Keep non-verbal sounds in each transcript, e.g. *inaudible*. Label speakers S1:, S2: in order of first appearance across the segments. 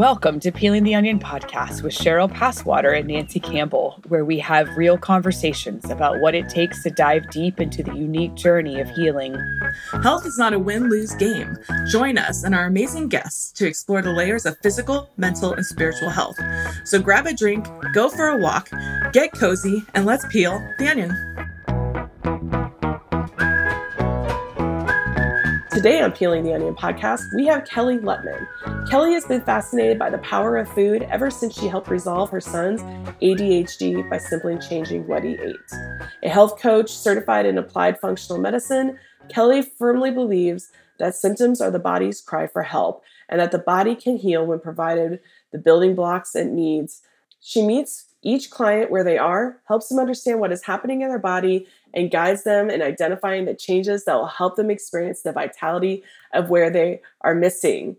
S1: Welcome to Peeling the Onion podcast with Cheryl Passwater and Nancy Campbell, where we have real conversations about what it takes to dive deep into the unique journey of healing.
S2: Health is not a win lose game. Join us and our amazing guests to explore the layers of physical, mental, and spiritual health. So grab a drink, go for a walk, get cozy, and let's peel the onion. Today on Peeling the Onion podcast, we have Kelly Lutman. Kelly has been fascinated by the power of food ever since she helped resolve her son's ADHD by simply changing what he ate. A health coach certified in applied functional medicine, Kelly firmly believes that symptoms are the body's cry for help and that the body can heal when provided the building blocks it needs. She meets each client where they are, helps them understand what is happening in their body, and guides them in identifying the changes that will help them experience the vitality of where they are missing.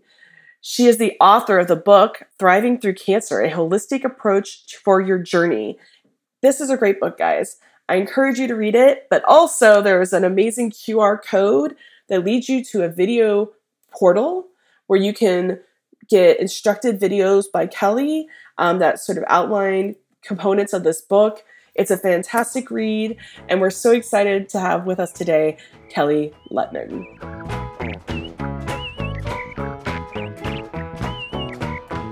S2: She is the author of the book Thriving Through Cancer A Holistic Approach for Your Journey. This is a great book, guys. I encourage you to read it, but also there is an amazing QR code that leads you to a video portal where you can get instructed videos by Kelly um, that sort of outline components of this book. It's a fantastic read, and we're so excited to have with us today Kelly Lutman.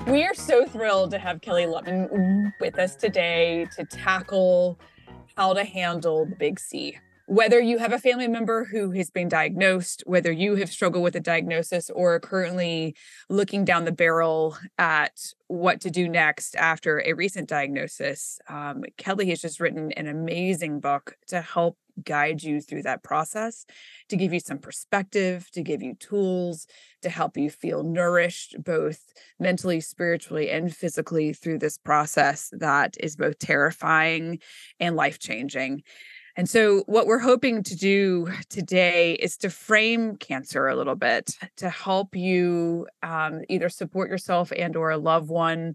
S1: We are so thrilled to have Kelly Lutman with us today to tackle how to handle the big C whether you have a family member who has been diagnosed, whether you have struggled with a diagnosis or are currently looking down the barrel at what to do next after a recent diagnosis, um, Kelly has just written an amazing book to help guide you through that process, to give you some perspective, to give you tools, to help you feel nourished both mentally, spiritually, and physically through this process that is both terrifying and life changing. And so, what we're hoping to do today is to frame cancer a little bit to help you um, either support yourself and or a loved one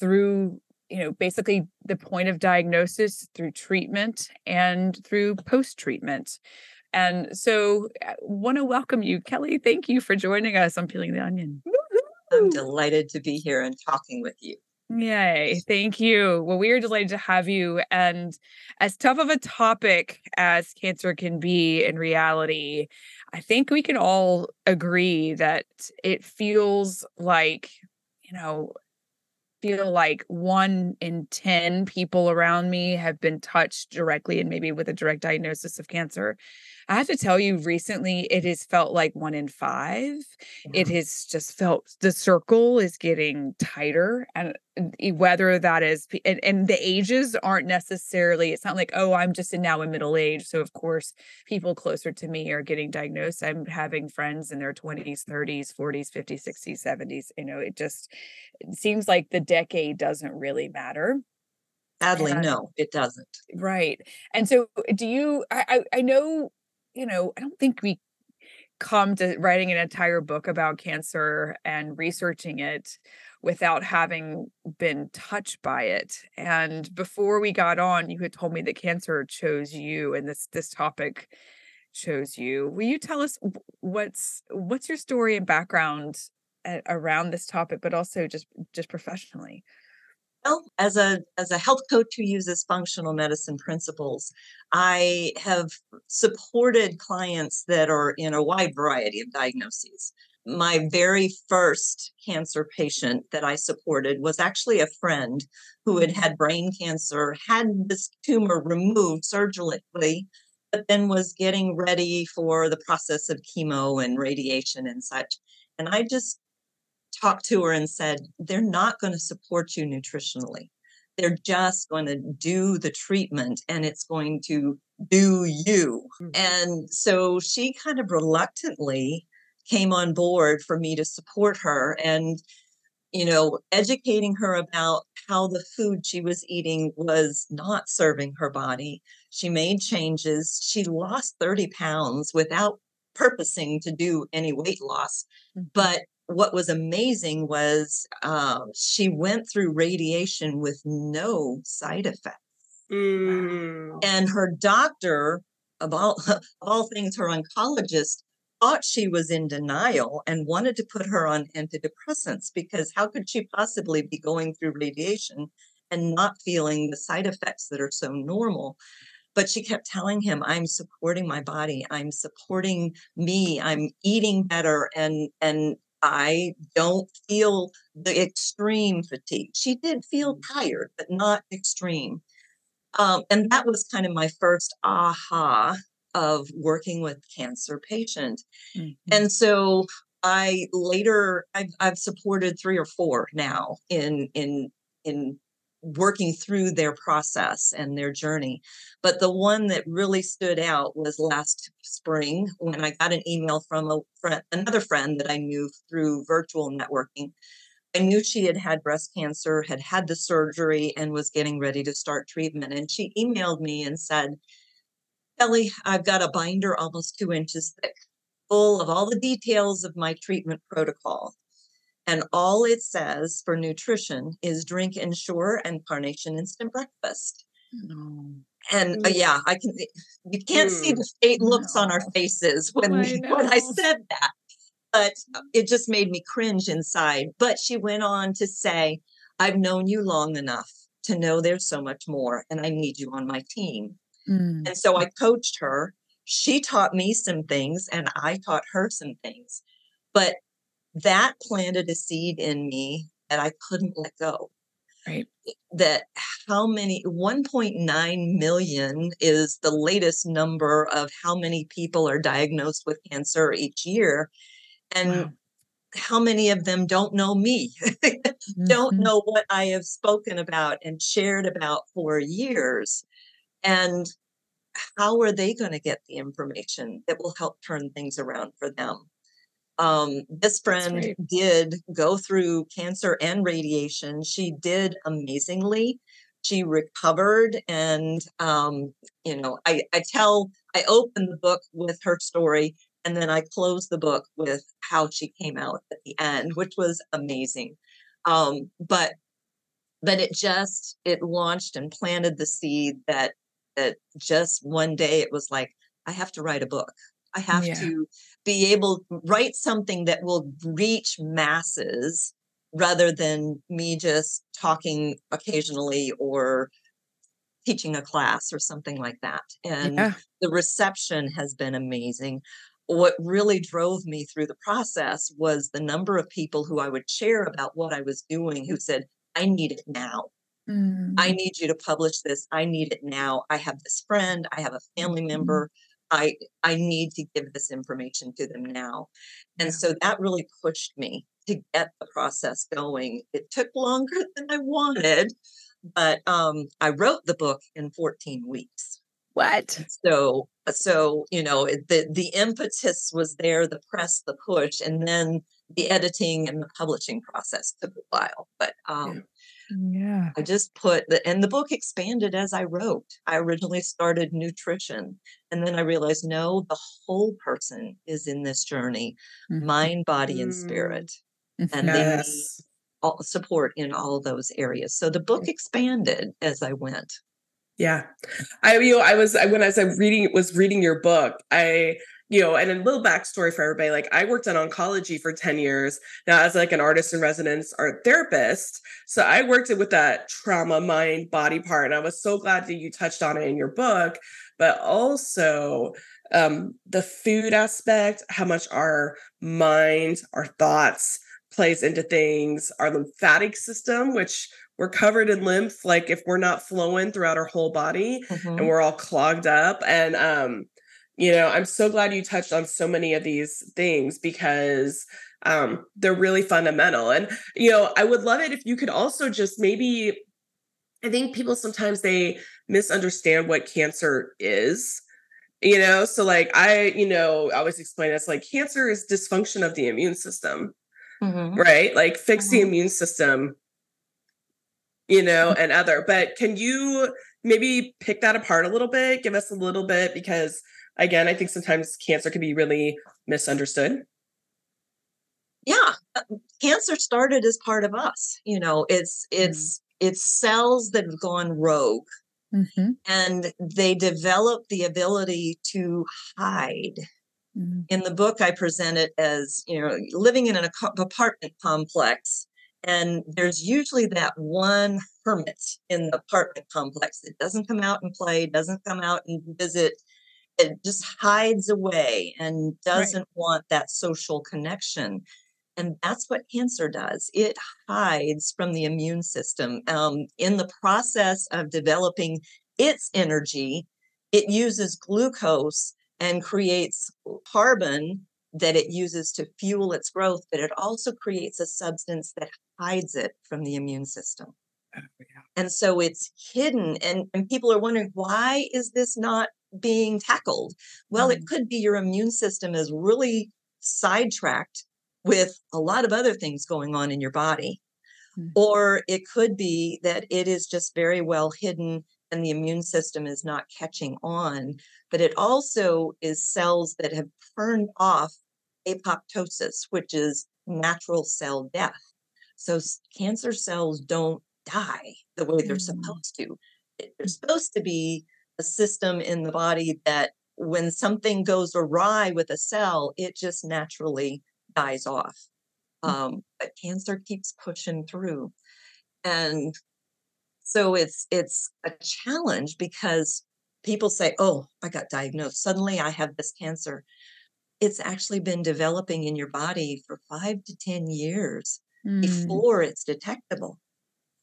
S1: through you know basically the point of diagnosis through treatment and through post treatment and so i want to welcome you. Kelly thank you for joining us. On peeling the onion.
S3: I'm delighted to be here and talking with you
S1: Yay. Thank you. Well, we are delighted to have you. And as tough of a topic as cancer can be in reality, I think we can all agree that it feels like, you know, feel like one in 10 people around me have been touched directly and maybe with a direct diagnosis of cancer. I have to tell you, recently it has felt like one in five. It has just felt the circle is getting tighter. And whether that is, and, and the ages aren't necessarily, it's not like, oh, I'm just in now in middle age. So, of course, people closer to me are getting diagnosed. I'm having friends in their 20s, 30s, 40s, 50s, 60s, 70s. You know, it just it seems like the decade doesn't really matter.
S3: Sadly, no, it doesn't.
S1: Right. And so, do you? I, I know you know, I don't think we come to writing an entire book about cancer and researching it without having been touched by it. And before we got on, you had told me that cancer chose you and this this topic chose you. Will you tell us what's what's your story and background around this topic but also just just professionally?
S3: Well, as a as a health coach who uses functional medicine principles, I have supported clients that are in a wide variety of diagnoses. My very first cancer patient that I supported was actually a friend who had had brain cancer, had this tumor removed surgically, but then was getting ready for the process of chemo and radiation and such. And I just talked to her and said, they're not going to support you nutritionally. They're just going to do the treatment and it's going to do you. Mm-hmm. And so she kind of reluctantly came on board for me to support her and, you know, educating her about how the food she was eating was not serving her body. She made changes. She lost 30 pounds without purposing to do any weight loss, mm-hmm. but what was amazing was uh, she went through radiation with no side effects. Mm. And her doctor, of all, *laughs* of all things, her oncologist, thought she was in denial and wanted to put her on antidepressants because how could she possibly be going through radiation and not feeling the side effects that are so normal? But she kept telling him, I'm supporting my body, I'm supporting me, I'm eating better, and and I don't feel the extreme fatigue. She did feel mm. tired, but not extreme. Um, and that was kind of my first aha of working with cancer patient. Mm-hmm. And so I later I've, I've supported three or four now in in in working through their process and their journey. But the one that really stood out was last spring when I got an email from a friend, another friend that I knew through virtual networking. I knew she had had breast cancer, had had the surgery, and was getting ready to start treatment. And she emailed me and said, Kelly, I've got a binder almost two inches thick, full of all the details of my treatment protocol. And all it says for nutrition is drink Ensure and Carnation Instant Breakfast. No. And uh, yeah, I can. You can't see the eight looks no. on our faces when I *laughs* when I said that, but it just made me cringe inside. But she went on to say, "I've known you long enough to know there's so much more, and I need you on my team." Mm. And so I coached her. She taught me some things, and I taught her some things. But that planted a seed in me that I couldn't let go.
S1: Right.
S3: That how many 1.9 million is the latest number of how many people are diagnosed with cancer each year. And wow. how many of them don't know me, *laughs* don't mm-hmm. know what I have spoken about and shared about for years. And how are they going to get the information that will help turn things around for them? Um, this friend did go through cancer and radiation. She did amazingly. She recovered, and um, you know, I, I tell, I open the book with her story, and then I close the book with how she came out at the end, which was amazing. Um, but but it just it launched and planted the seed that that just one day it was like I have to write a book. I have yeah. to be able to write something that will reach masses rather than me just talking occasionally or teaching a class or something like that. And yeah. the reception has been amazing. What really drove me through the process was the number of people who I would share about what I was doing who said, I need it now. Mm. I need you to publish this. I need it now. I have this friend, I have a family mm-hmm. member I I need to give this information to them now. And so that really pushed me to get the process going. It took longer *laughs* than I wanted, but um, I wrote the book in 14 weeks.
S1: What?
S3: So so you know the the impetus was there, the press, the push, and then the editing and the publishing process took a while. But um,
S1: yeah.
S3: I just put the, and the book expanded as I wrote. I originally started nutrition, and then I realized no, the whole person is in this journey mm-hmm. mind, body, and spirit. Mm-hmm. And yes. they all, support in all those areas. So the book expanded as I went.
S2: Yeah. I you know, I was I, when I was reading was reading your book, I you know, and a little backstory for everybody. Like I worked in oncology for 10 years now as like an artist in residence art therapist. So I worked with that trauma, mind, body part. And I was so glad that you touched on it in your book, but also um, the food aspect, how much our mind, our thoughts plays into things, our lymphatic system, which we're covered in lymph, like if we're not flowing throughout our whole body mm-hmm. and we're all clogged up. And um, you know i'm so glad you touched on so many of these things because um, they're really fundamental and you know i would love it if you could also just maybe i think people sometimes they misunderstand what cancer is you know so like i you know I always explain it's like cancer is dysfunction of the immune system mm-hmm. right like fix mm-hmm. the immune system you know and other but can you maybe pick that apart a little bit give us a little bit because again, I think sometimes cancer can be really misunderstood.
S3: Yeah, uh, cancer started as part of us. You know, it's it's mm-hmm. it's cells that have gone rogue. Mm-hmm. And they develop the ability to hide Mm-hmm. In the book, I present it as you know living in an apartment complex, and there's usually that one hermit in the apartment complex that doesn't come out and play, doesn't come out and visit. It just hides away and doesn't right. want that social connection. And that's what cancer does. It hides from the immune system. Um, in the process of developing its energy, it uses glucose and creates carbon that it uses to fuel its growth, but it also creates a substance that hides it from the immune system. Oh, yeah. And so it's hidden. And, and people are wondering, why is this not being tackled? Well, mm. it could be your immune system is really sidetracked with a lot of other things going on in your body. Mm. Or it could be that it is just very well hidden and the immune system is not catching on. But it also is cells that have turned off apoptosis, which is natural cell death. So cancer cells don't die the way they're mm. supposed to. They're supposed to be a system in the body that when something goes awry with a cell, it just naturally dies off. Mm. Um, but cancer keeps pushing through. And so it's it's a challenge because people say, "Oh, I got diagnosed. Suddenly I have this cancer." It's actually been developing in your body for 5 to 10 years mm. before it's detectable.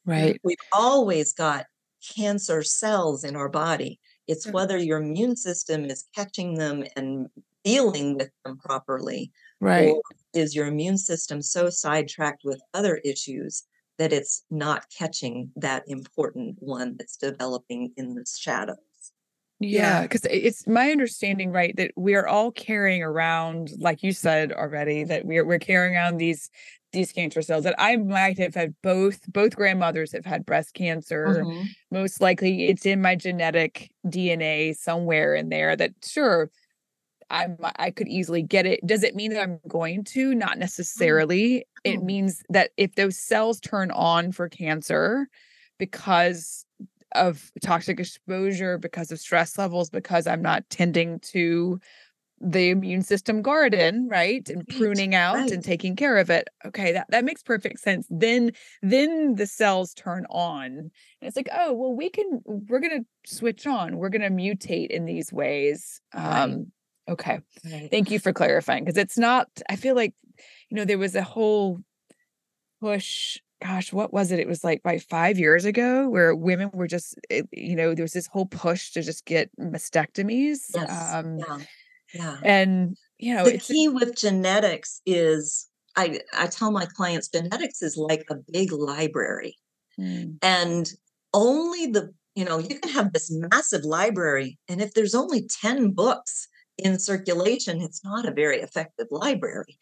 S1: Right.
S3: We've always got cancer cells in our body. It's mm-hmm. whether your immune system is catching them and dealing with them properly.
S1: Right. Or
S3: is your immune system so sidetracked with other issues that it's not catching that important one that's developing in the shadows?
S1: Yeah, because it's my understanding, right, that we are all carrying around, like you said already, that we're we're carrying around these these cancer cells that I might have had both both grandmothers have had breast cancer. Mm-hmm. Most likely it's in my genetic DNA somewhere in there that sure I'm. I could easily get it. Does it mean that I'm going to? Not mm-hmm. necessarily. Mm-hmm. It means that if those cells turn on for cancer because of toxic exposure, because of stress levels, because I'm not tending to the immune system garden right and pruning out right. and taking care of it okay that, that makes perfect sense then then the cells turn on and it's like oh well we can we're gonna switch on we're gonna mutate in these ways right. um okay right. thank you for clarifying because it's not i feel like you know there was a whole push gosh what was it it was like by five years ago where women were just eh, you know there was this whole push to just get mastectomies
S3: yes. um yeah yeah.
S1: And you know,
S3: the key with genetics is I I tell my clients genetics is like a big library. Mm. And only the you know, you can have this massive library and if there's only 10 books in circulation, it's not a very effective library.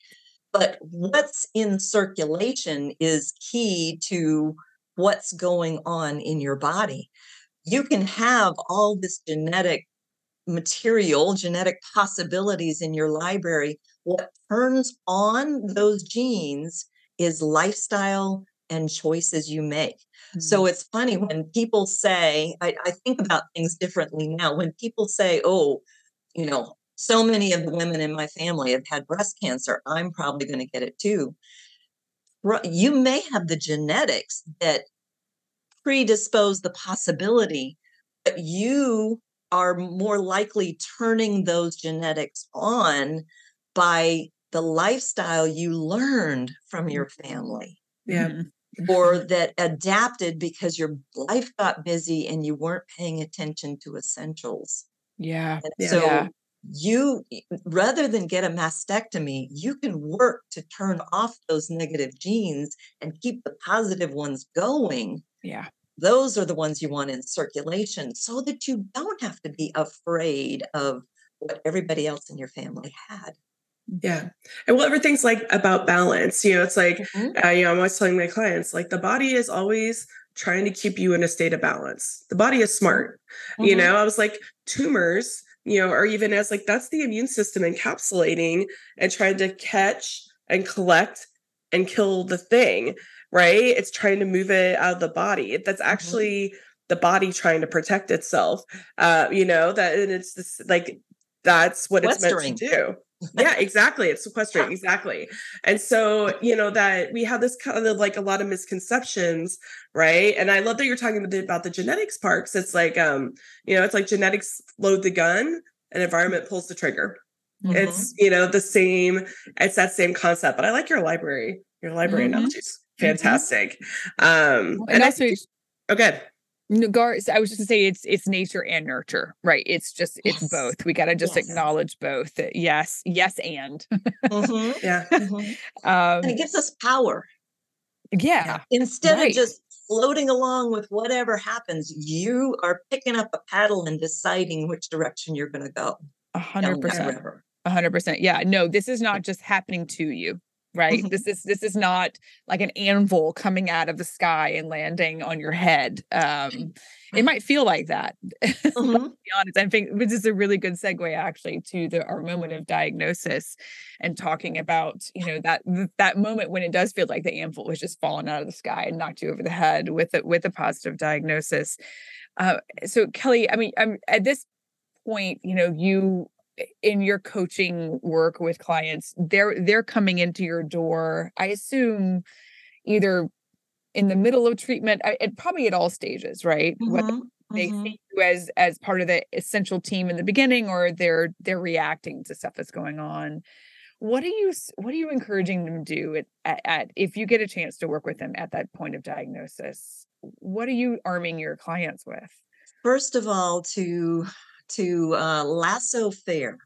S3: But what's in circulation is key to what's going on in your body. You can have all this genetic material, genetic possibilities in your library. What turns on those genes is lifestyle and choices you make. Mm-hmm. So it's funny when people say, I, I think about things differently now. When people say, oh, you know, so many of the women in my family have had breast cancer, I'm probably going to get it too. You may have the genetics that predispose the possibility, but you are more likely turning those genetics on by the lifestyle you learned from your mm-hmm. family.
S2: Yeah. Mm-hmm.
S3: Or that adapted because your life got busy and you weren't paying attention to essentials.
S1: Yeah.
S3: yeah. So
S1: yeah.
S3: you rather than get a mastectomy, you can work to turn off those negative genes and keep the positive ones going.
S1: Yeah
S3: those are the ones you want in circulation so that you don't have to be afraid of what everybody else in your family had.
S2: Yeah. And well, everything's like about balance. You know, it's like, mm-hmm. uh, you know, I'm always telling my clients, like, the body is always trying to keep you in a state of balance. The body is smart. Mm-hmm. You know, I was like, tumors, you know, or even as like, that's the immune system encapsulating and trying to catch and collect and kill the thing right? It's trying to move it out of the body. That's mm-hmm. actually mm-hmm. the body trying to protect itself. Uh, you know, that and it's this like that's what it's meant to do. yeah, *laughs* exactly. It's sequestrating, exactly. And so, you know, that we have this kind of like a lot of misconceptions, right? And I love that you're talking about the genetics parts. It's like, um, you know, it's like genetics load the gun and environment pulls the trigger. Mm-hmm. It's, you know, the same, it's that same concept. But I like your library, your library mm-hmm. analogies. Mm-hmm. Fantastic. Um, and, and also, I, oh, good.
S1: Gar, I was just gonna say it's it's nature and nurture, right? It's just it's yes. both. We got to just yes. acknowledge both. Yes, yes, and
S3: mm-hmm. yeah, *laughs* mm-hmm. Um, and it gives us power.
S1: Yeah,
S3: instead right. of just floating along with whatever happens, you are picking up a paddle and deciding which direction you're going to go.
S1: A hundred percent. A hundred percent. Yeah. No, this is not just happening to you right? *laughs* This is this is not like an anvil coming out of the sky and landing on your head um it might feel like that. *laughs* Mm-hmm. be honest i think this is a really good segue actually to the our moment of diagnosis and talking about you know that that moment when it does feel like the anvil was just falling out of the sky and knocked you over the head with it with a positive diagnosis. Uh, so kelly i mean I'm, at this point you know you in your coaching work with clients they're they're coming into your door i assume either in the middle of treatment and probably at all stages right mm-hmm. they mm-hmm. see you as as part of the essential team in the beginning or they're they're reacting to stuff that's going on what are you what are you encouraging them to do at, at, at if you get a chance to work with them at that point of diagnosis what are you arming your clients with
S3: first of all to to uh, lasso fear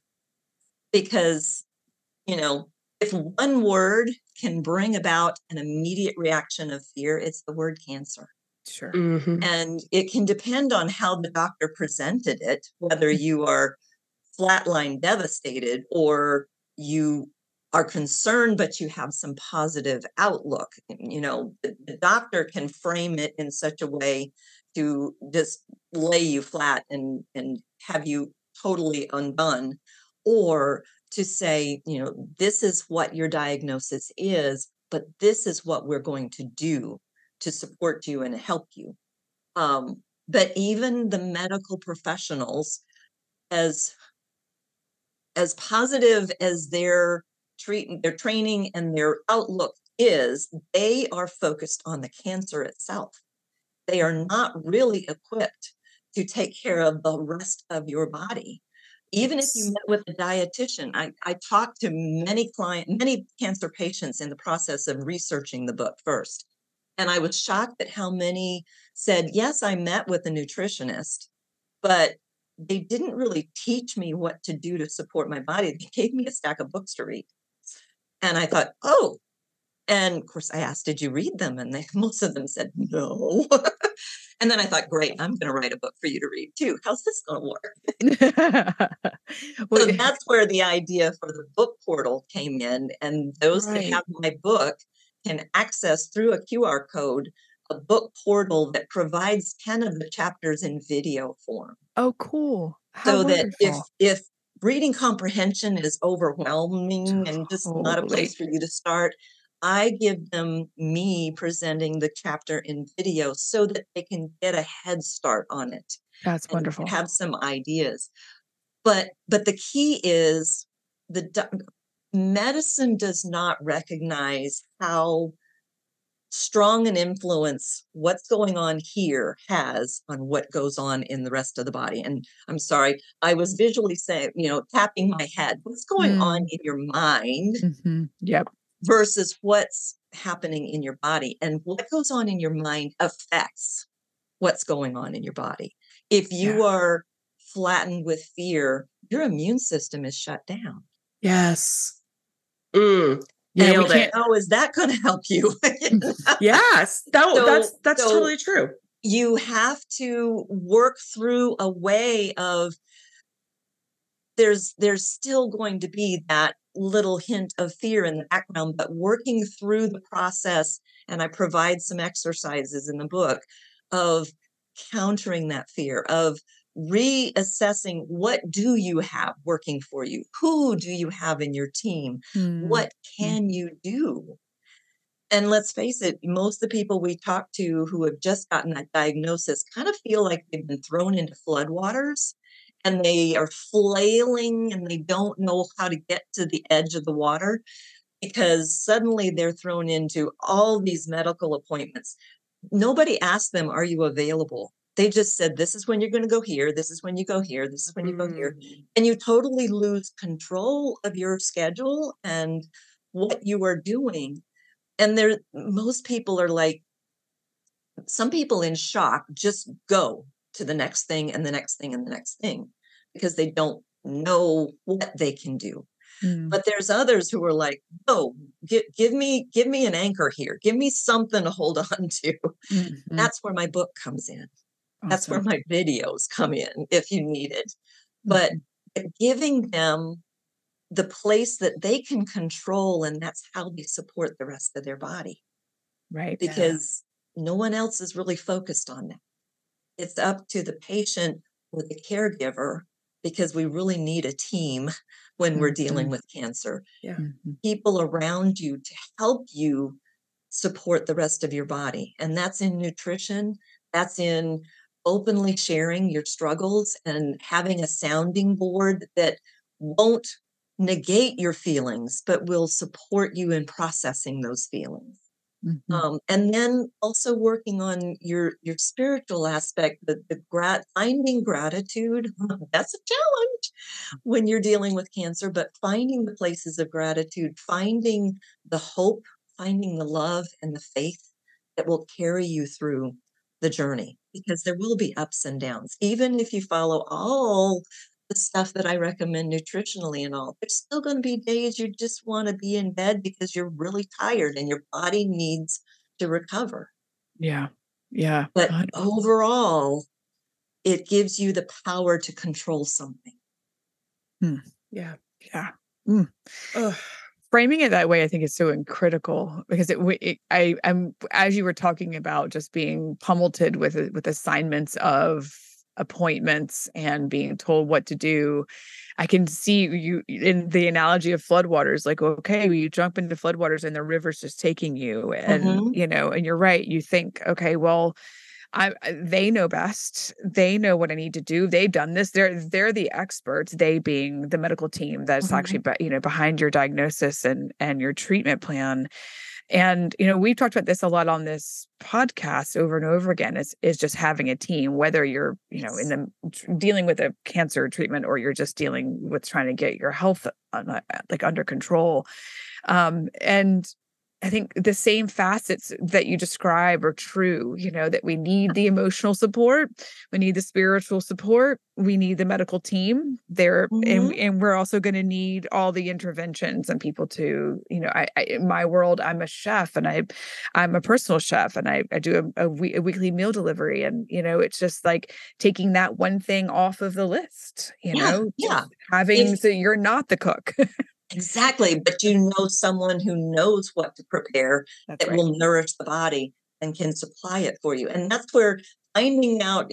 S3: because, you know, if one word can bring about an immediate reaction of fear, it's the word cancer.
S1: Sure.
S3: Mm-hmm. And it can depend on how the doctor presented it, whether you are flatline devastated or you are concerned, but you have some positive outlook. You know, the, the doctor can frame it in such a way to just lay you flat and and have you totally undone or to say you know this is what your diagnosis is but this is what we're going to do to support you and help you. Um, but even the medical professionals as as positive as their treat their training and their outlook is they are focused on the cancer itself they are not really equipped to take care of the rest of your body. Even if you met with a dietitian, I, I talked to many client, many cancer patients in the process of researching the book first. And I was shocked at how many said, Yes, I met with a nutritionist, but they didn't really teach me what to do to support my body. They gave me a stack of books to read. And I thought, oh, and of course I asked, did you read them? And they, *laughs* most of them said no. *laughs* And then I thought, great, I'm going to write a book for you to read too. How's this going to work? well, *laughs* so that's where the idea for the book portal came in. And those right. that have my book can access through a QR code a book portal that provides 10 of the chapters in video form.
S1: Oh, cool.
S3: How so wonderful. that if if reading comprehension is overwhelming and just not a place for you to start, I give them me presenting the chapter in video so that they can get a head start on it.
S1: That's wonderful.
S3: Have some ideas. But but the key is the medicine does not recognize how strong an influence what's going on here has on what goes on in the rest of the body. And I'm sorry, I was visually saying, you know, tapping my head. What's going mm. on in your mind?
S1: Mm-hmm. Yep
S3: versus what's happening in your body. And what goes on in your mind affects what's going on in your body. If you yeah. are flattened with fear, your immune system is shut down.
S2: Yes.
S3: Mm. Nailed it. How is that going to help you? *laughs*
S2: yes, that, so, that's that's so totally true.
S3: You have to work through a way of there's there's still going to be that little hint of fear in the background, but working through the process, and I provide some exercises in the book of countering that fear, of reassessing what do you have working for you? Who do you have in your team? Mm. What can you do? And let's face it, most of the people we talk to who have just gotten that diagnosis kind of feel like they've been thrown into floodwaters and they are flailing and they don't know how to get to the edge of the water because suddenly they're thrown into all these medical appointments. Nobody asked them, Are you available? They just said, This is when you're going to go here. This is when you go here. This is when you go here.
S2: Mm.
S3: And you totally lose control of your schedule and what you are doing. And there, most people are like, some people in shock just go to the next thing and the next thing and the next thing because they don't know what they can do
S1: Mm.
S3: but there's others who are like no give, give me give me an anchor here give me something to hold *laughs* on to
S1: Mhm.
S3: that's where my book comes in that's where my videos come in if you need it but giving them the place that they can control and that's how they support the rest of their body
S1: right.
S3: because no one else is really focused on that. It's up to the patient or the caregiver because we really need a team when we're dealing
S1: Mhm.
S3: with cancer.
S1: Mhm.
S3: People around you to help you support the rest of your body. And that's in nutrition, that's in openly sharing your struggles and having a sounding board that won't negate your feelings, but will support you in processing those feelings
S1: Mhm.
S3: um, and then also working on your your spiritual aspect the the grat finding gratitude *laughs* that's a challenge when you're dealing with cancer but finding the places of gratitude finding the hope finding the love and the faith that will carry you through the journey because there will be ups and downs even if you follow all the stuff that I recommend nutritionally and all. There's still going to be days you just want to be in bed because you're really tired and your body needs to recover.
S1: Yeah. Yeah.
S3: But overall, it gives you the power to control something.
S2: Hmm, yeah.
S1: Yeah. Hmm.
S2: Ugh.
S1: framing it that way i think is so critical because it, it i i'm as you were talking about just being pummeled with with assignments of appointments and being told what to do i can see you in the analogy of floodwaters like okay you jump into floodwaters and the river's just taking you and
S3: Mhm.
S1: you know and you're right you think okay well I they know best. They know what I need to do. They've done this. They're they're the experts. They being the medical team that's
S3: Mhm.
S1: actually you know behind your diagnosis and and your treatment plan. And you know we've talked about this a lot on this podcast over and over again. Is is just having a team, whether you're you know in the dealing with a cancer treatment or you're just dealing with trying to get your health on, like under control. Um, and I think the same facets that you describe are true, you know, that we need the emotional support, we need the spiritual support, we need the medical team there, and,
S3: Mhm.
S1: and we're also going to need all the interventions and people to, you know, I, I in my world, I'm a chef and I, I'm a personal chef and I, I do a, a, we- a weekly meal delivery. And, you know, it's just like taking that one thing off of the list, you
S3: Yeah,
S1: know,
S3: yeah.
S1: having,
S3: If-
S1: so you're not the cook. *laughs*
S3: Exactly. But you know someone who knows what to prepare
S1: That's
S3: that
S1: right.
S3: will nourish the body and can supply it for you. And that's where finding out,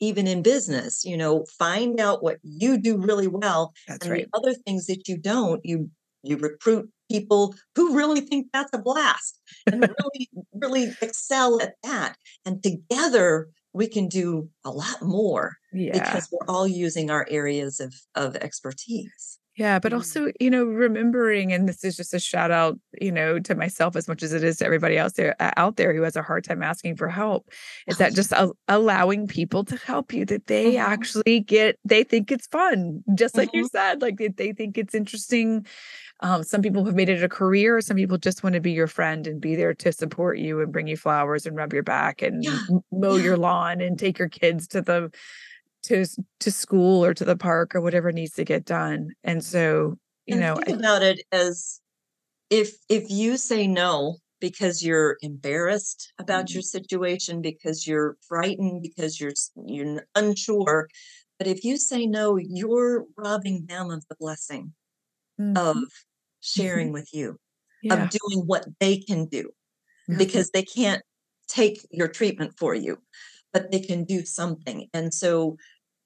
S3: even in business, you know, find out what you do really well
S1: That's
S3: and
S1: right.
S3: the other things that you don't, you you recruit people who really think that's a blast and *laughs* really really excel at that. And together we can do a lot more
S1: Yeah.
S3: because we're all using our areas of of expertise.
S1: Yeah, but also, you know, remembering, and this is just a shout out, you know, to myself as much as it is to everybody else there out there who has a hard time asking for help, is that just al- allowing people to help you that they
S3: Mhm.
S1: actually get, they think it's fun, just like you said, like they, they think it's interesting. Um, some people have made it a career. Some people just want to be your friend and be there to support you and bring you flowers and rub your back and
S3: Yeah,
S1: mow
S3: yeah.
S1: your lawn and take your kids to the to to school or to the park or whatever needs to get done. And so, you
S3: and
S1: know,
S3: think about it as if if you say no because you're embarrassed about
S1: Mm-hmm.
S3: your situation because you're frightened because you're you're unsure but if you say no you're robbing them of the blessing of
S1: Mhm.
S3: sharing with you *laughs*
S1: yeah,
S3: of doing what they can do because they can't take your treatment for you but they can do something and so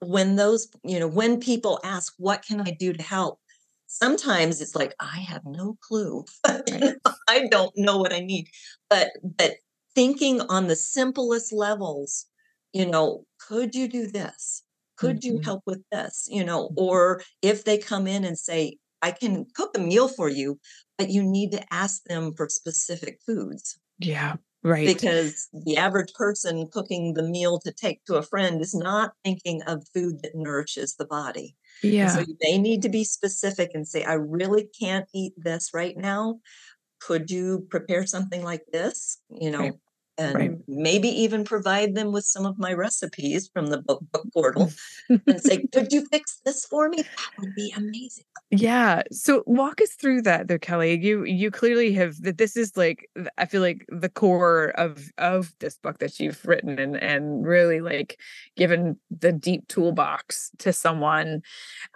S3: when those you know when people ask what can i do to help sometimes it's like i have no clue *laughs*
S1: Right.
S3: i don't know what i need but but thinking on the simplest levels you know could you do this Could you
S1: Mhm.
S3: help with this? You know,
S1: Mhm.
S3: or if they come in and say, I can cook a meal for you, but you need to ask them for specific foods
S1: Yeah. Right.
S3: because the average person cooking the meal to take to a friend is not thinking of food that nourishes the body. And so
S1: Yeah.
S3: you may need to be specific and say, I really can't eat this right now. Could you prepare something like this? You
S1: Right.
S3: And
S1: Right.
S3: maybe even provide them with some of my recipes from the book, book portal *laughs* and say, Could you fix this for me? That would be amazing.
S1: Yeah. So walk us through that though, Kelly. You you clearly have that this is like I feel like the core of of this book that you've written and and really like given the deep toolbox to someone.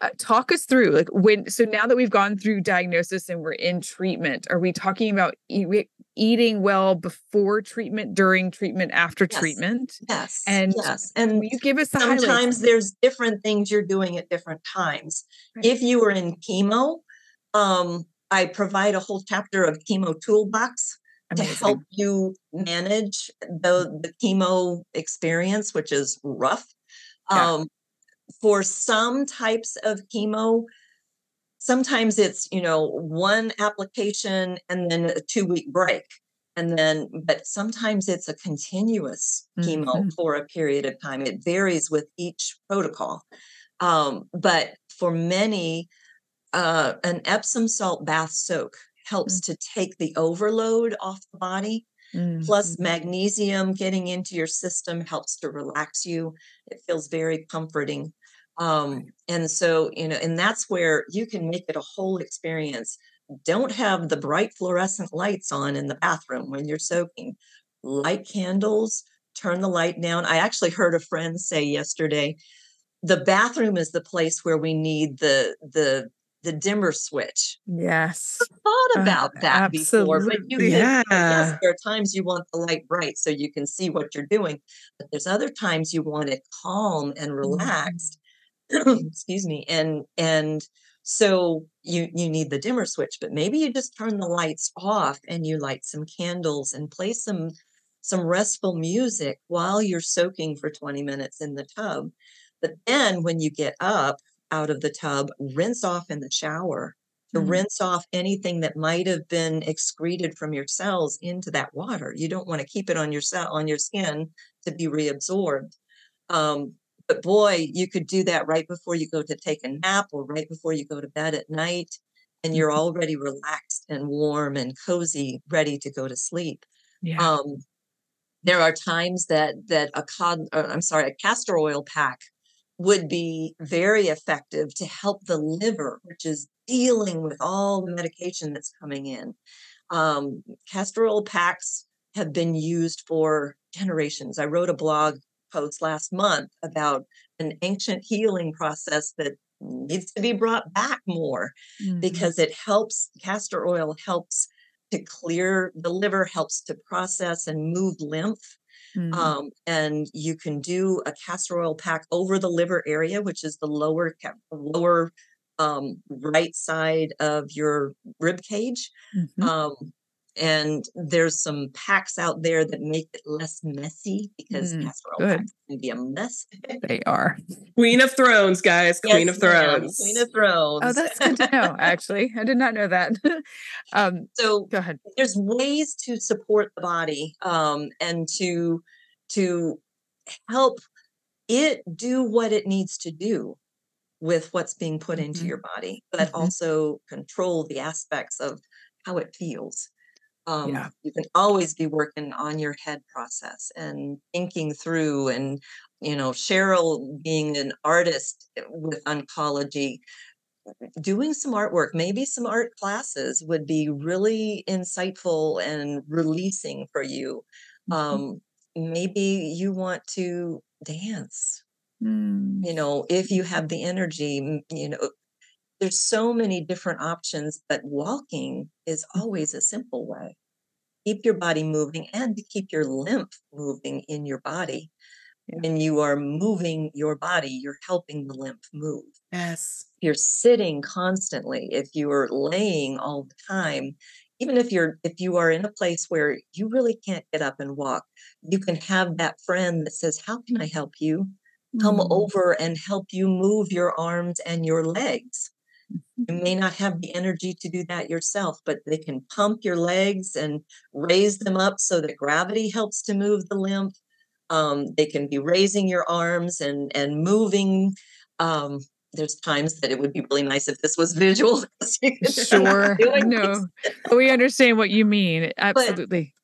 S1: Uh, talk us through like when so now that we've gone through diagnosis and we're in treatment, are we talking about we- eating well before treatment, during treatment, after
S3: Yes.
S1: treatment?
S3: Yes.
S1: And
S3: yes. And
S1: you give us the highlights?
S3: sometimes there's different things you're doing at different times.
S1: Right.
S3: If you were in chemo, um, I provide a whole chapter of chemo toolbox to help you manage the, the chemo experience, which is rough.
S1: Yeah.
S3: Um, for some types of chemo, sometimes it's, you know, one application and then a two week break. And then, but sometimes it's a continuous chemo
S1: Mhm.
S3: for a period of time. It varies with each protocol. Um, but for many, uh, an Epsom salt bath soak helps to take the overload off the body. Plus,
S1: Mhm.
S3: magnesium getting into your system helps to relax you. It feels very comforting. Um, and so, you know, and that's where you can make it a whole experience. Don't have the bright fluorescent lights on in the bathroom when you're soaking. Light candles, turn the light down. I actually heard a friend say yesterday, the bathroom is the place where we need the the the dimmer switch
S1: Yes.
S3: thought
S1: Uh,
S3: about that before, but you
S1: absolutely.
S3: can, yes,
S2: Yeah.
S3: there are times you want the light bright so you can see what you're doing, but there's other times you want it calm and
S1: Mhm.
S3: relaxed. *clears throat* Excuse me. And and so you you need the dimmer switch, but maybe you just turn the lights off and you light some candles and play some some restful music while you're soaking for 20 minutes in the tub. But then when you get up out of the tub, rinse off in the shower to
S1: Mhm.
S3: rinse off anything that might have been excreted from your cells into that water. You don't want to keep it on your cell on your skin to be reabsorbed. Um, but boy, you could do that right before you go to take a nap or right before you go to bed at night, and you're
S1: Mhm.
S3: already relaxed and warm and cozy, ready to go to sleep.
S1: Yeah.
S3: Um, there are times that that a cod, uh, I'm sorry, a castor oil pack would be very effective to help the liver, which is dealing with all the medication that's coming in. Um, castor oil packs have been used for generations. I wrote a blog post last month about an ancient healing process that needs to be brought back more
S1: Mhm.
S3: because it helps castor oil helps to clear the liver helps to process and move lymph
S1: Mhm.
S3: um, and you can do a castor oil pack over the liver area which is the lower lower um, right side of your rib cage
S1: Mhm.
S3: um, and there's some packs out there that make it less messy because
S1: Mm,
S3: castor oil
S1: good.
S3: packs can be a mess
S1: They are. *laughs*
S2: Queen of Thrones, guys. Queen
S3: Yes,
S2: of
S3: ma'am,
S2: Thrones.
S3: queen of thrones
S1: Oh, that's good to know. *laughs* Actually, I did not know that. *laughs* um,
S3: so
S1: go ahead.
S3: there's ways to support the body um, and to to help it do what it needs to do with what's being put into
S1: Mhm.
S3: your body, but
S1: Mhm.
S3: also control the aspects of how it feels. Um,
S1: Yeah.
S3: You can always be working on your head process and thinking through, and you know, Cheryl being an artist with oncology, doing some artwork, maybe some art classes would be really insightful and releasing for you.
S1: Mhm.
S3: Um, maybe you want to dance,
S1: Mm.
S3: you know, if you have the energy, you know, there's so many different options, but walking is
S1: Mhm.
S3: always a simple way. Keep your body moving and to keep your lymph moving in your body.
S1: Yeah.
S3: When you are moving your body, you're helping the lymph move
S2: Yes.
S3: if you're sitting constantly, if you are laying all the time, even if you're if you are in a place where you really can't get up and walk, you can have that friend that says, "How can I help you?" come
S1: Mm.
S3: over and help you move your arms and your legs. You may not have the energy to do that yourself, but they can pump your legs and raise them up so that gravity helps to move the lymph. Um, they can be raising your arms and and moving. Um, there's times that it would be really nice if this was visual. *laughs* 'cause you could *laughs* see them
S1: Sure. No, but we understand what you mean. Absolutely.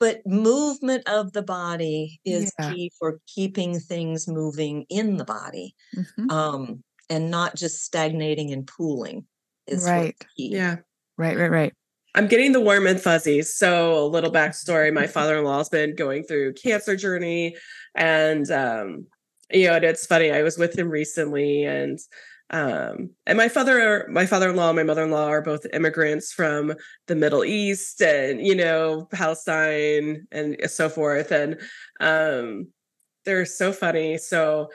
S3: but movement of the body is
S1: Yeah.
S3: key for keeping things moving in the body
S1: Mhm.
S3: um, and not just stagnating and pooling is
S1: Right.
S3: key.
S2: Yeah.
S1: Right, right, right.
S2: I'm getting the warm and fuzzies. So a little backstory: my father-in-law's been going through cancer journey, and um, you know, it's funny. I was with him recently, and um, and my father, my father-in-law, and my mother-in-law are both immigrants from the Middle East, and you know, Palestine, and so forth. And um, they're so funny. So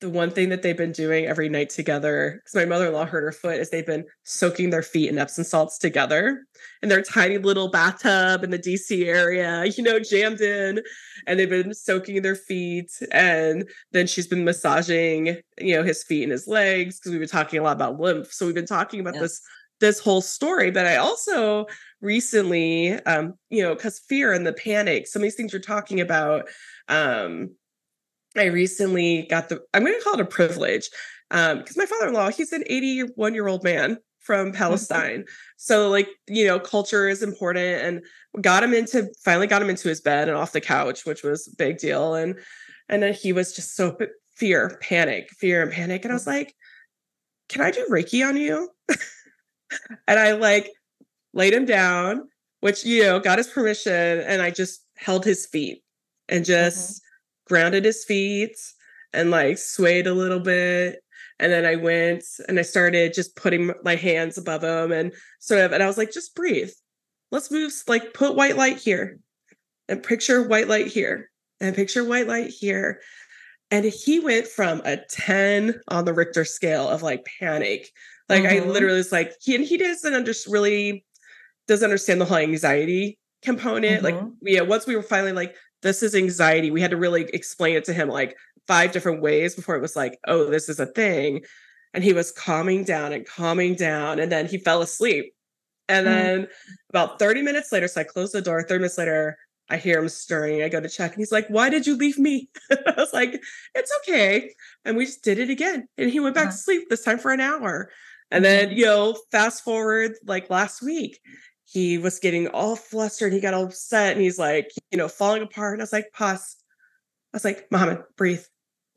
S2: the one thing that they've been doing every night together, because my mother-in-law hurt her foot, is they've been soaking their feet in Epsom salts together in their tiny little bathtub in the DC area, you know, jammed in, and they've been soaking their feet. And then she's been massaging, you know, his feet and his legs because we've been talking a lot about lymph. So we've been talking about
S3: Yes.
S2: this this whole story. But I also recently, um, you know, because fear and the panic, some of these things you're talking about, um, I recently got the, I'm going to call it a privilege um, because my father in law, he's an 81 year old man from mm-hmm. Palestine. So, like, you know, culture is important and got him into, finally got him into his bed and off the couch, which was a big deal. And, and then he was just so fear, panic, fear and panic. And I was like, can I do Reiki on you? *laughs* and I like laid him down, which, you know, got his permission. And I just held his feet and mm-hmm. just grounded his feet and like swayed a little bit. And then I went and I started just putting my hands above him and sort of, and I was like, just breathe. Let's move, like put white light here and picture white light here and picture white light here. And he went from a 10 on the Richter scale of like panic. Like I
S3: Mhm.
S2: literally was like, he and he doesn't under, really doesn't understand the whole anxiety component. Like,
S3: Mhm.
S2: yeah, once we were finally like, this is anxiety, we had to really explain it to him like five different ways before it was like, oh, this is a thing. And he was calming down and calming down. And then he fell asleep. And
S3: Mm.
S2: then about 30 minutes later, so I closed the door, 30 minutes later, I hear him stirring. I go to check and he's like, Why did you leave me? *laughs* I was like, It's okay. And we just did it again. And he went back
S3: Yeah.
S2: to sleep this time for an hour. And then, you know, fast forward like last week, he was getting all flustered. He got all upset and he's like, you know, falling apart. And I was like, Pause. I was like, Mohammed, breathe. *laughs*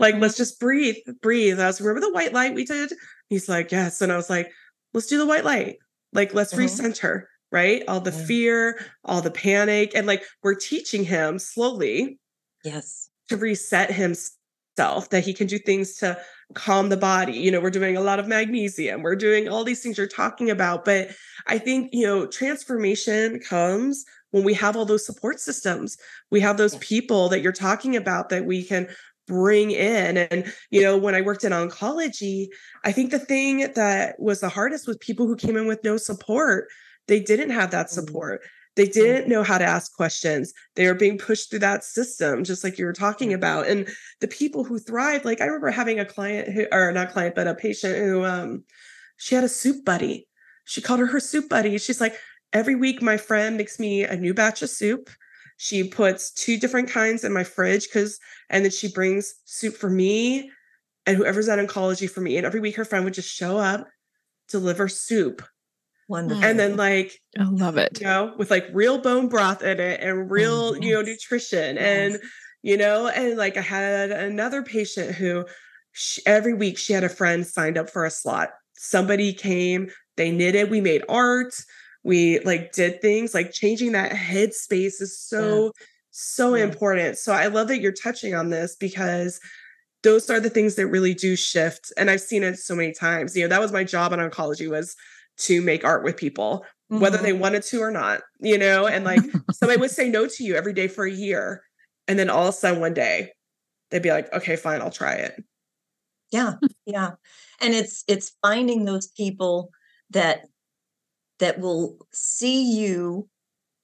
S2: like, let's just breathe, breathe. I was, remember the white light we did? He's like, Yes. And I was like, Let's do the white light. Like, let's
S3: Mhm.
S2: recenter, right? All the fear, all the panic. And like, we're teaching him slowly
S3: Yes.
S2: to reset himself, that he can do things to calm the body. You know, we're doing a lot of magnesium, we're doing all these things you're talking about. But I think, you know, transformation comes when we have all those support systems. We have those people that you're talking about that we can bring in. And, you know, when I worked in oncology, I think the thing that was the hardest was people who came in with no support. They didn't have that
S3: Mhm.
S2: support. They didn't know how to ask questions. They were being pushed through that system, just like you were talking
S3: Mhm.
S2: about. And the people who thrived, like I remember having a client who, or not client, but a patient who, um, she had a soup buddy. She called her her soup buddy. She's like, every week my friend makes me a new batch of soup. She puts two different kinds in my fridge because, and then she brings soup for me and whoever's at oncology for me. And every week her friend would just show up, deliver soup.
S3: Wonderful.
S2: And then like
S1: I love it.
S2: you know, with like real bone broth in it and real, you know,
S3: mm-hmm.
S2: nutrition.
S3: Yes.
S2: And, you know, and like I had another patient who she, every week she had a friend signed up for a slot. Somebody came, they knitted, we made art, we like did things like changing that headspace is so, so
S3: Yeah.
S2: important. So I love that you're touching on this because those are the things that really do shift. And I've seen it so many times. You know, that was my job in oncology was to make art with people whether
S3: Mhm.
S2: they wanted to or not, you know, and like *laughs* somebody would say no to you every day for a year. And then all of a sudden one day they'd be like, okay, fine, I'll try it.
S3: yeah yeah and it's it's finding those people that that will see you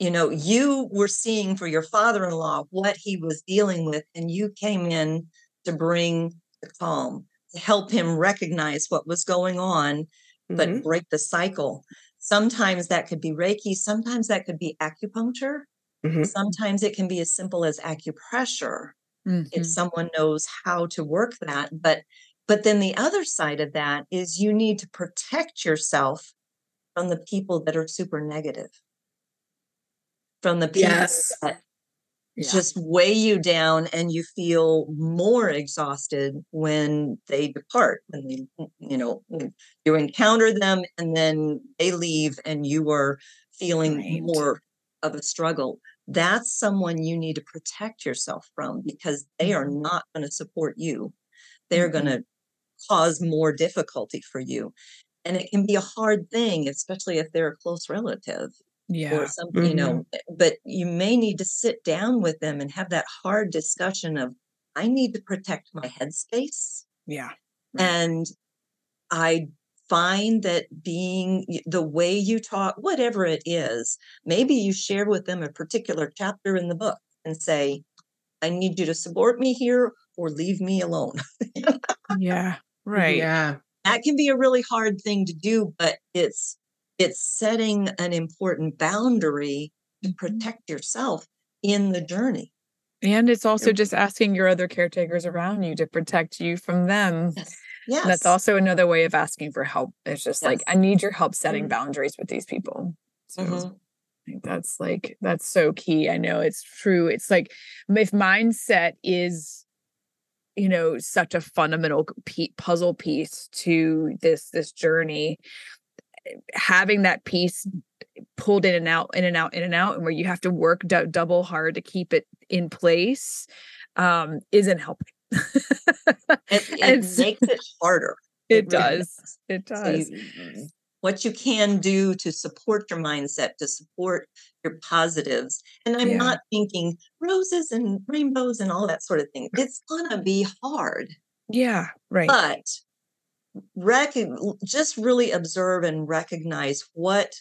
S3: you know, you were seeing for your father in law what he was dealing with, and you came in to bring the calm, to help him recognize what was going on, but
S2: Mhm.
S3: break the cycle. Sometimes that could be Reiki, sometimes that could be acupuncture,
S2: Mhm.
S3: sometimes it can be as simple as acupressure if
S1: Mhm.
S3: someone knows how to work that but but then the other side of that is you need to protect yourself from the people that are super negative from the people
S2: Yes.
S3: that
S1: Yeah.
S3: just weigh you down and you feel more exhausted when they depart when they you know you encounter them and then they leave and you are feeling
S1: Right.
S3: more of a struggle that's someone you need to protect yourself from because they are
S1: Mhm.
S3: not going to support you they're
S1: Mhm.
S3: going to cause more difficulty for you and it can be a hard thing especially if they're a close relative
S1: yeah.
S3: or something, you mm-hmm. know, but you may need to sit down with them and have that hard discussion of, I need to protect my headspace.
S1: Yeah. Right.
S3: And I find that being the way you talk, whatever it is, maybe you share with them a particular chapter in the book and say, I need you to support me here or leave me alone. *laughs*
S1: Yeah. Right.
S2: Yeah.
S3: that can be a really hard thing to do, but it's it's setting an important boundary to
S1: Mhm.
S3: protect yourself in the journey.
S1: And it's also just asking your other caretakers around you to protect you from them.
S3: Yes. Yes.
S1: That's also another way of asking for help. It's just like, I need your help setting
S2: Mhm.
S1: boundaries with these people. So
S3: Mhm.
S1: I think that's like, that's so key. I know it's true. It's like, if mindset is, you know, such a fundamental puzzle piece to this, this journey, having that piece pulled in and out, in and out, in and out, and where you have to work dou- double hard to keep it in place, um, isn't helping. *laughs*
S3: It, it
S1: so-
S3: makes it harder. *laughs*
S1: It
S3: really
S1: does. It
S3: So
S1: does.
S3: you- what you can do to support your mindset, to support your positives. And I'm
S1: Yeah.
S3: not thinking roses and rainbows and all that sort of thing. It's gonna be hard.
S1: Yeah. Right.
S3: but rec- just really observe and recognize what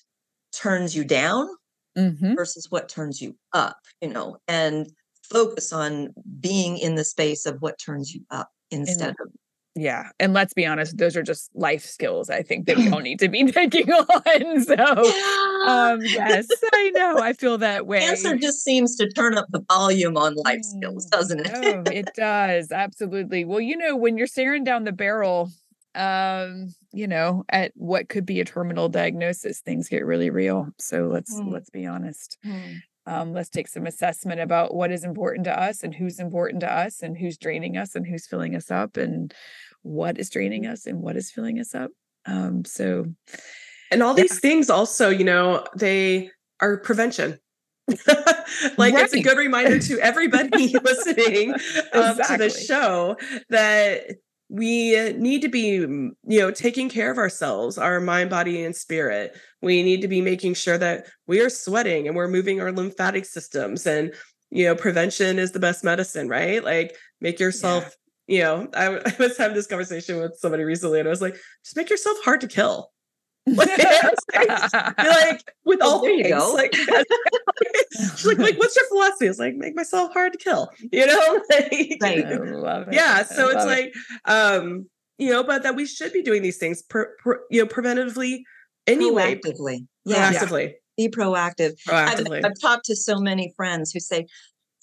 S3: turns you down
S1: hmm
S3: versus what turns you up you know and focus on being in the space of what turns you up instead of
S1: Yeah. And let's be honest, those are just life skills I think that we *laughs* all need to be *laughs* taking on. So
S3: yeah.
S1: um yes, I know. I feel that *laughs* way.
S3: cancer just seems to turn up the volume on life skills
S1: Mm,
S3: doesn't it
S1: no, it does. Absolutely. Well, you know, when you're staring down the barrel, um, you know, at what could be a terminal diagnosis, things get really real. So let's
S3: Mm.
S1: let's be honest.
S3: Hmm.
S1: Um, let's take some assessment about what is important to us and who's important to us and who's draining us and who's filling us up and what is draining us and what is filling us up. Um, so
S2: And all
S1: Yeah.
S2: these things also, you know, they are prevention. *laughs* like it's a good reminder to everybody *laughs* listening *laughs* um, to the show that we need to be, mm, you know, taking care of ourselves, our mind, body, and spirit. We need to be making sure that we are sweating and we're moving our lymphatic systems. And, you know, prevention is the best medicine, right? Like make yourself, you know—I *laughs* was having this conversation with somebody recently and I was like, just make yourself hard to kill. *laughs* Like, like, with
S3: Well,
S2: all things, like *laughs* she's like, like, what's your philosophy? It's like, make myself hard to kill, you know? *laughs* Like,
S3: Right.
S1: I love it.
S2: yeah. So it's
S1: love it.
S2: like, um, you know, but that we should be doing these things, per, per, you know, preventatively anyway,
S3: proactively yeah
S2: proactively,
S3: be proactive I've. I've talked to so many friends who say,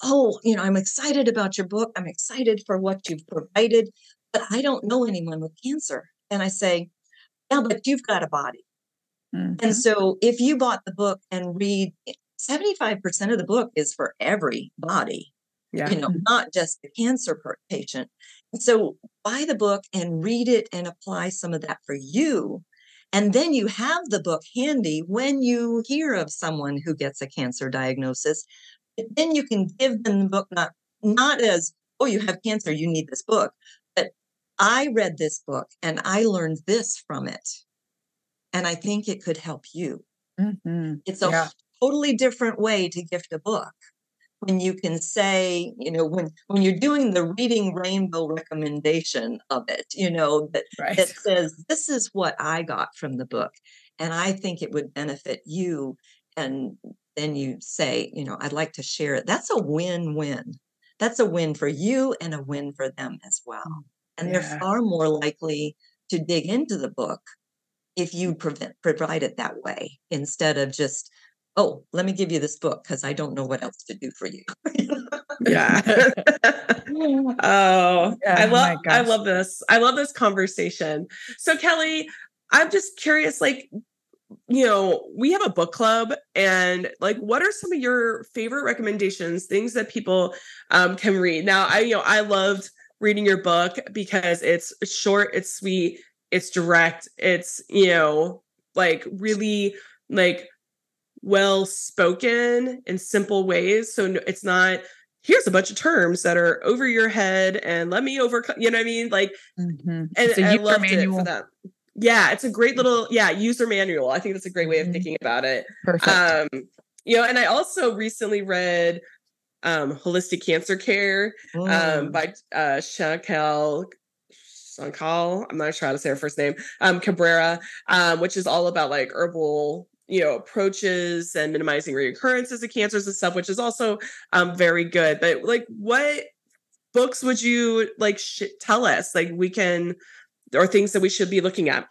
S3: Oh, you know, I'm excited about your book. I'm excited for what you've provided, but I don't know anyone with cancer. And I say, Yeah, but you've got a body.
S1: Mhm.
S3: And so if you bought the book and read 75% of the book is for everybody,
S2: yeah.
S3: you know, not just the cancer patient. And so buy the book and read it and apply some of that for you. And then you have the book handy when you hear of someone who gets a cancer diagnosis. But then you can give them the book not not as, oh, you have cancer, you need this book. I read this book and I learned this from it. And I think it could help you.
S1: Mhm.
S3: It's a
S1: Yeah.
S3: totally different way to gift a book when you can say, you know, when when you're doing the reading rainbow recommendation of it, you know, that
S1: Right.
S3: that says this is what I got from the book, and I think it would benefit you. and then you say, you know, I'd like to share it. That's a win-win. That's a win for you and a win for them as well. And
S1: Yeah.
S3: they're far more likely to dig into the book if you prevent, provide it that way instead of just, oh, let me give you this book because I don't know what else to do for you. *laughs* *laughs*
S2: yeah. oh,
S1: Yeah,
S2: I
S1: oh
S2: love I love this. I love this conversation. So Kelly, I'm just curious like you know, we have a book club and like what are some of your favorite recommendations, things that people um can read? Now, I you know, I loved reading your book because it's short, it's sweet, it's direct, it's, you know, like really like well spoken in simple ways. So it's not here's a bunch of terms that are over your head and let me overcome, you know what I mean? Like
S1: Mhm.
S2: and
S1: It's a
S2: I loved it for that. Yeah, it's a great little yeah user manual. I think that's a great way of
S1: Mhm.
S2: thinking about it.
S1: Perfect.
S2: Um, you know, and I also recently read um, Holistic Cancer Care um,
S3: Mm.
S2: by uh. Chantal, I'm not sure how to say her first name. Um, Cabrera, um, which is all about like herbal, you know, approaches and minimizing reoccurrences of cancers and stuff, which is also um, very good. But like, what books would you like sh- tell us? Like, we can, or things that we should be looking at.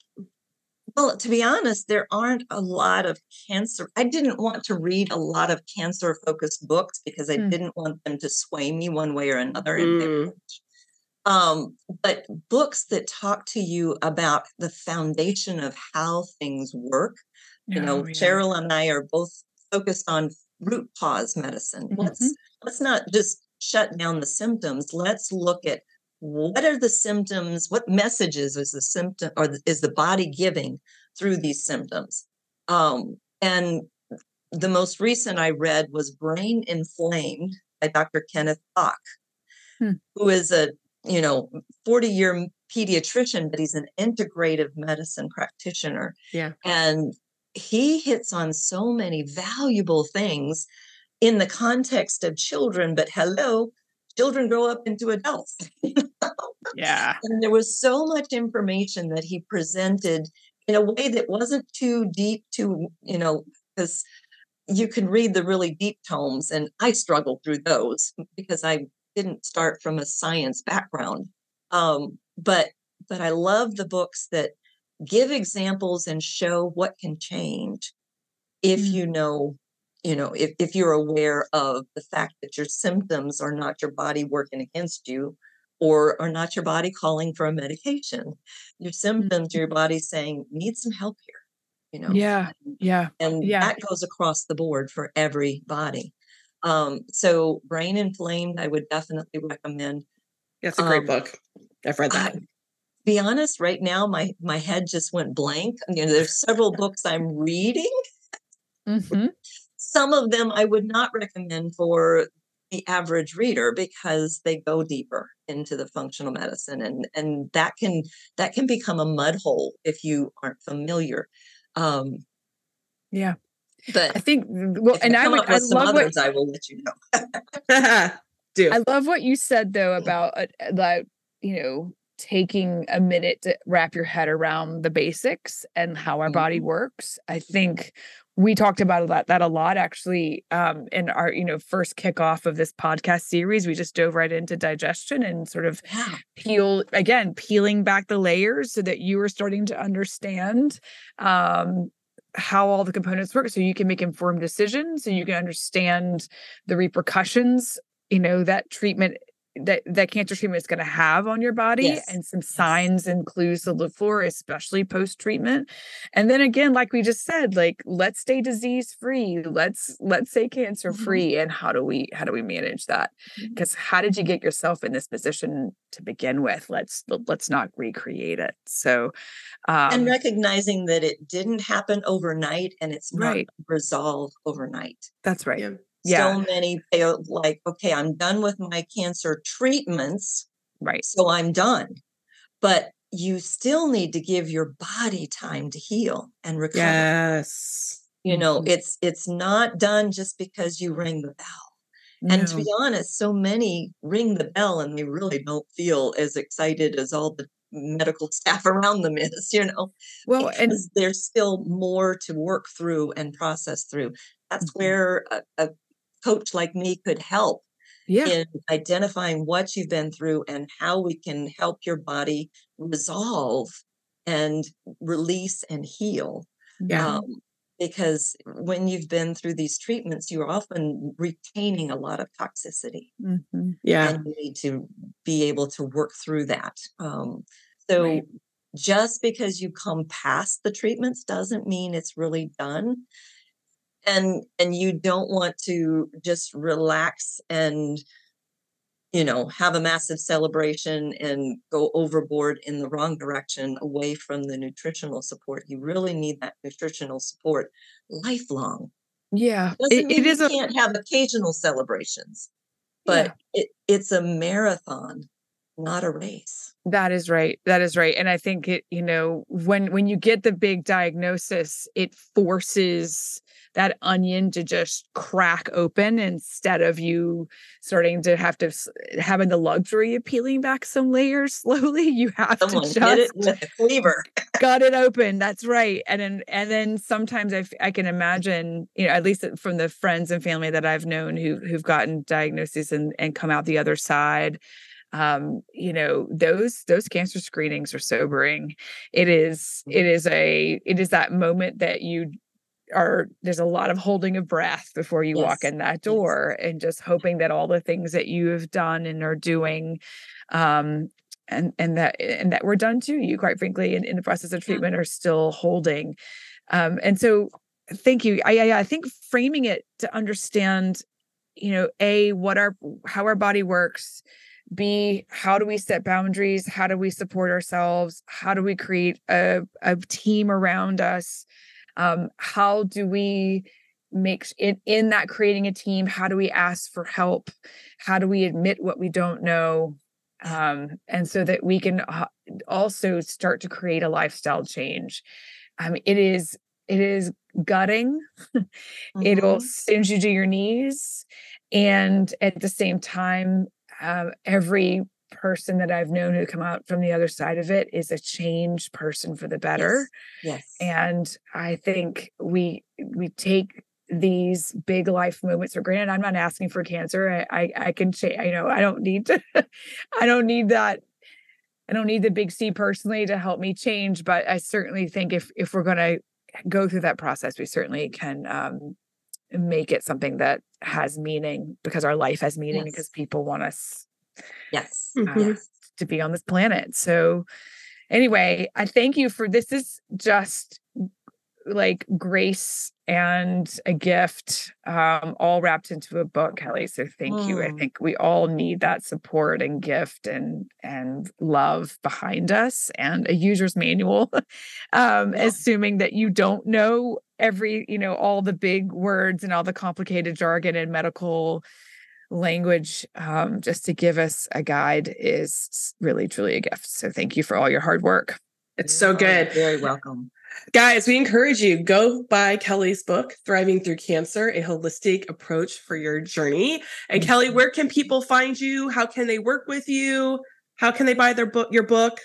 S3: Well, to be honest, there aren't a lot of cancer. I didn't want to read a lot of cancer focused books because I
S1: Mm.
S3: didn't want them to sway me one way or another.
S2: Mm.
S3: Um, but books that talk to you about the foundation of how things work. You know,
S1: Oh, yeah.
S3: Cheryl and I are both focused on root cause medicine. Let's
S1: Mhm.
S3: let's not just shut down the symptoms. Let's look at what are the symptoms, what messages is the symptom or is the body giving through these symptoms. Um, and the most recent I read was Brain Inflamed by Dr. Kenneth Bock,
S1: Hmm.
S3: who is a you know 40 year pediatrician, but he's an integrative medicine practitioner.
S2: Yeah.
S3: And he hits on so many valuable things in the context of children, but hello, children grow up into adults.
S1: Yeah. *laughs*
S3: And there was so much information that he presented in a way that wasn't too deep, too, you know, because you can read the really deep tomes, and I struggled through those because I didn't start from a science background. Um, but but I love the books that give examples and show what can change if
S1: Mm.
S3: you know you know if, if you're aware of the fact that your symptoms are not your body working against you or are not your body calling for a medication your symptoms your body saying need some help here you know
S1: Yeah. Yeah.
S3: and
S1: yeah.
S3: that goes across the board for everybody um, so brain inflamed i would definitely recommend
S2: That's a great
S3: Um,
S2: book. I've read that.
S3: I- be honest right now my my head just went blank you know there's several books i'm reading
S1: Mhm.
S3: Some of them I would not recommend for the average reader because they go deeper into the functional medicine and and that can that can become a mud hole if you aren't familiar. Um,
S1: Yeah.
S3: but
S1: I think well, and
S3: I
S1: I would I
S3: with some
S1: love what
S3: I will let you know. *laughs*
S2: Do.
S1: I love what you said though about uh, that you know taking a minute to wrap your head around the basics and how our body works. I think we talked about that that a lot actually um in our you know first kickoff of this podcast series. We just dove right into digestion and sort of peel again peeling back the layers so that you are starting to understand um how all the components work so you can make informed decisions so you can understand the repercussions you know that treatment that that cancer treatment is going to have on your body
S3: Yes.
S1: and some signs and clues to look for especially post treatment and then again like we just said like let's stay disease free let's let's stay cancer free and how do we how do we manage that? Because how did you get yourself in this position to begin with? Let's let's not recreate it. So um
S3: and recognizing that it didn't happen overnight and it's not
S1: Right.
S3: resolve overnight.
S1: that's right.
S2: Yeah.
S1: Yeah.
S3: So many feel like, okay, I'm done with my cancer treatments.
S1: right
S3: so I'm done. But you still need to give your body time to heal and recover.
S2: Yes.
S3: You know,
S1: Mhm.
S3: it's it's not done just because you ring the bell. And to be honest, so many ring the bell and they really don't feel as excited as all the medical *laughs* staff around them is, you know,
S1: well and
S3: there's still more to work through and process through. That's mm-hmm. where a, a coach like me could help
S1: yeah.
S3: in identifying what you've been through and how we can help your body resolve and release and heal.
S1: Yeah. Um,
S3: because when you've been through these treatments, you're often retaining a lot of toxicity.
S1: Mm-hmm.
S2: Yeah.
S3: And you need to be able to work through that. Um, so right. just because you come past the treatments doesn't mean it's really done. And and you don't want to just relax and you know, have a massive celebration and go overboard in the wrong direction away from the nutritional support. You really need that nutritional support lifelong.
S1: Yeah.
S3: Doesn't it, it is a, can't have occasional celebrations, but yeah. it, it's a marathon, not a race.
S1: That is right. That is right. And I think it, you know, when when you get the big diagnosis, it forces that onion to just crack open instead of you starting to have to having the luxury of peeling back some layers slowly. You have
S3: Someone
S1: to just
S3: it with a cleaver.
S1: got it open. That's right. And then and then sometimes I I can imagine, you know, at least from the friends and family that I've known who who've gotten diagnoses and and come out the other side um, you know those those cancer screenings are sobering it is it mm-hmm. a it is that moment that you are there's a lot of holding of breath before you yes. walk in that door yes. and just hoping that all the things that you have done and are doing um and and that and that we're done to you quite frankly in, in the process of treatment yeah. are still holding um and so thank you I, I i think framing it to understand you know a what our how our body works b how do we set boundaries? How do we support ourselves? How do we create a, a team around us? Um, how do we make in, in that creating a team how do we ask for help? How do we admit what we don't know? Um, and so that we can also start to create a lifestyle change. Um, it is it is gutting. *laughs* Mm-hmm. it'll send you to your knees and at the same time uh, every person that I've known who come out from the other side of it is a changed person for the better.
S3: Yes. yes.
S1: And I think we we take these big life moments for granted. I'm not asking for cancer. I I, I can say I know I don't need to *laughs* I don't need that I don't need the big C personally to help me change, but I certainly think if if we're going to go through that process, we certainly can um, make it something that has meaning because our life has meaning yes. because people want us
S3: Yes.
S1: Mm-hmm. Uh, to be on this planet. So, anyway, I thank you for this. Is just like grace and a gift um, all wrapped into a book kelly so thank mm. you i mm. think we all need that support and gift and and love behind us and a user's manual *laughs* um, yeah. assuming that you don't know every you know all the big words and all the complicated jargon and medical language um, just to give us a guide is really truly a gift so thank you for all your hard work
S2: it's so good
S3: very welcome
S2: guys we encourage you go buy kelly's book thriving through cancer a holistic approach for your journey and mm-hmm. kelly where can people find you how can they work with you how can they buy their book your book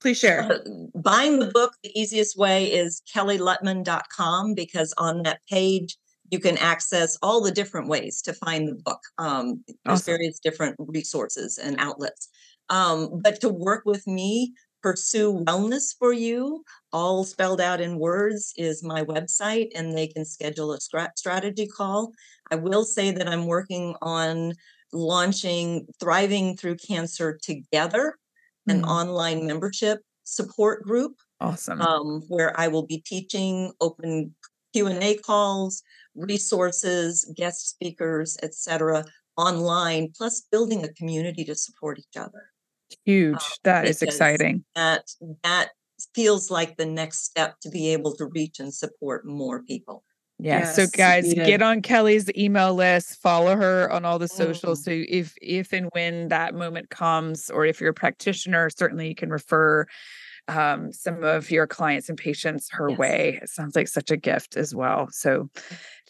S2: please share uh,
S3: buying the book the easiest way is kellylutman.com because on that page you can access all the different ways to find the book. Um, there's awesome. various different resources and outlets. Um, but to work with me, pursue wellness for you, all spelled out in words, is my website, and they can schedule a strategy call. I will say that I'm working on launching Thriving Through Cancer Together, mm. an online membership support group.
S1: Awesome.
S3: Um, where I will be teaching open Q&A calls, resources, guest speakers, etc., online, plus building a community to support each other.
S1: Huge. Um, that is exciting.
S3: That that feels like the next step to be able to reach and support more people.
S1: Yeah. Yes, so guys, get on Kelly's email list, follow her on all the socials. Mm-hmm. So if if and when that moment comes, or if you're a practitioner, certainly you can refer um, some of your clients and patients her yes. way. It sounds like such a gift as well. So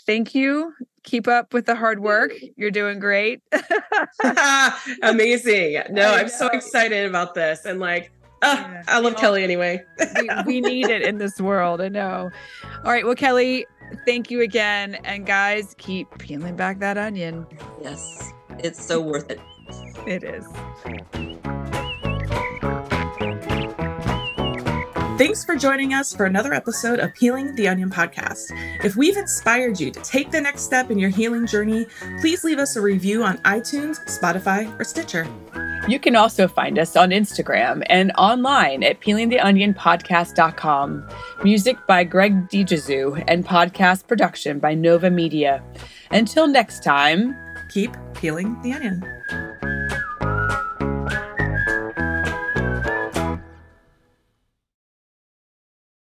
S1: thank you. Keep up with the hard work. You're doing great. *laughs*
S2: Amazing. *laughs* No, I'm so excited about this. And like, uh, yeah. I love Kelly anyway.
S1: we, *laughs* we need it in this world. I know. All right. Well, Kelly, thank you again. And guys, keep peeling back that onion.
S3: Yes, it's so worth it.
S1: It is.
S4: Thanks for joining us for another episode of Peeling the Onion podcast. If we've inspired you to take the next step in your healing journey, please leave us a review on iTunes, Spotify, or Stitcher.
S1: You can also find us on Instagram and online at peelingtheonionpodcast.com. Music by Greg DiGesu and podcast production by Nova Media. Until next time,
S4: keep peeling the onion.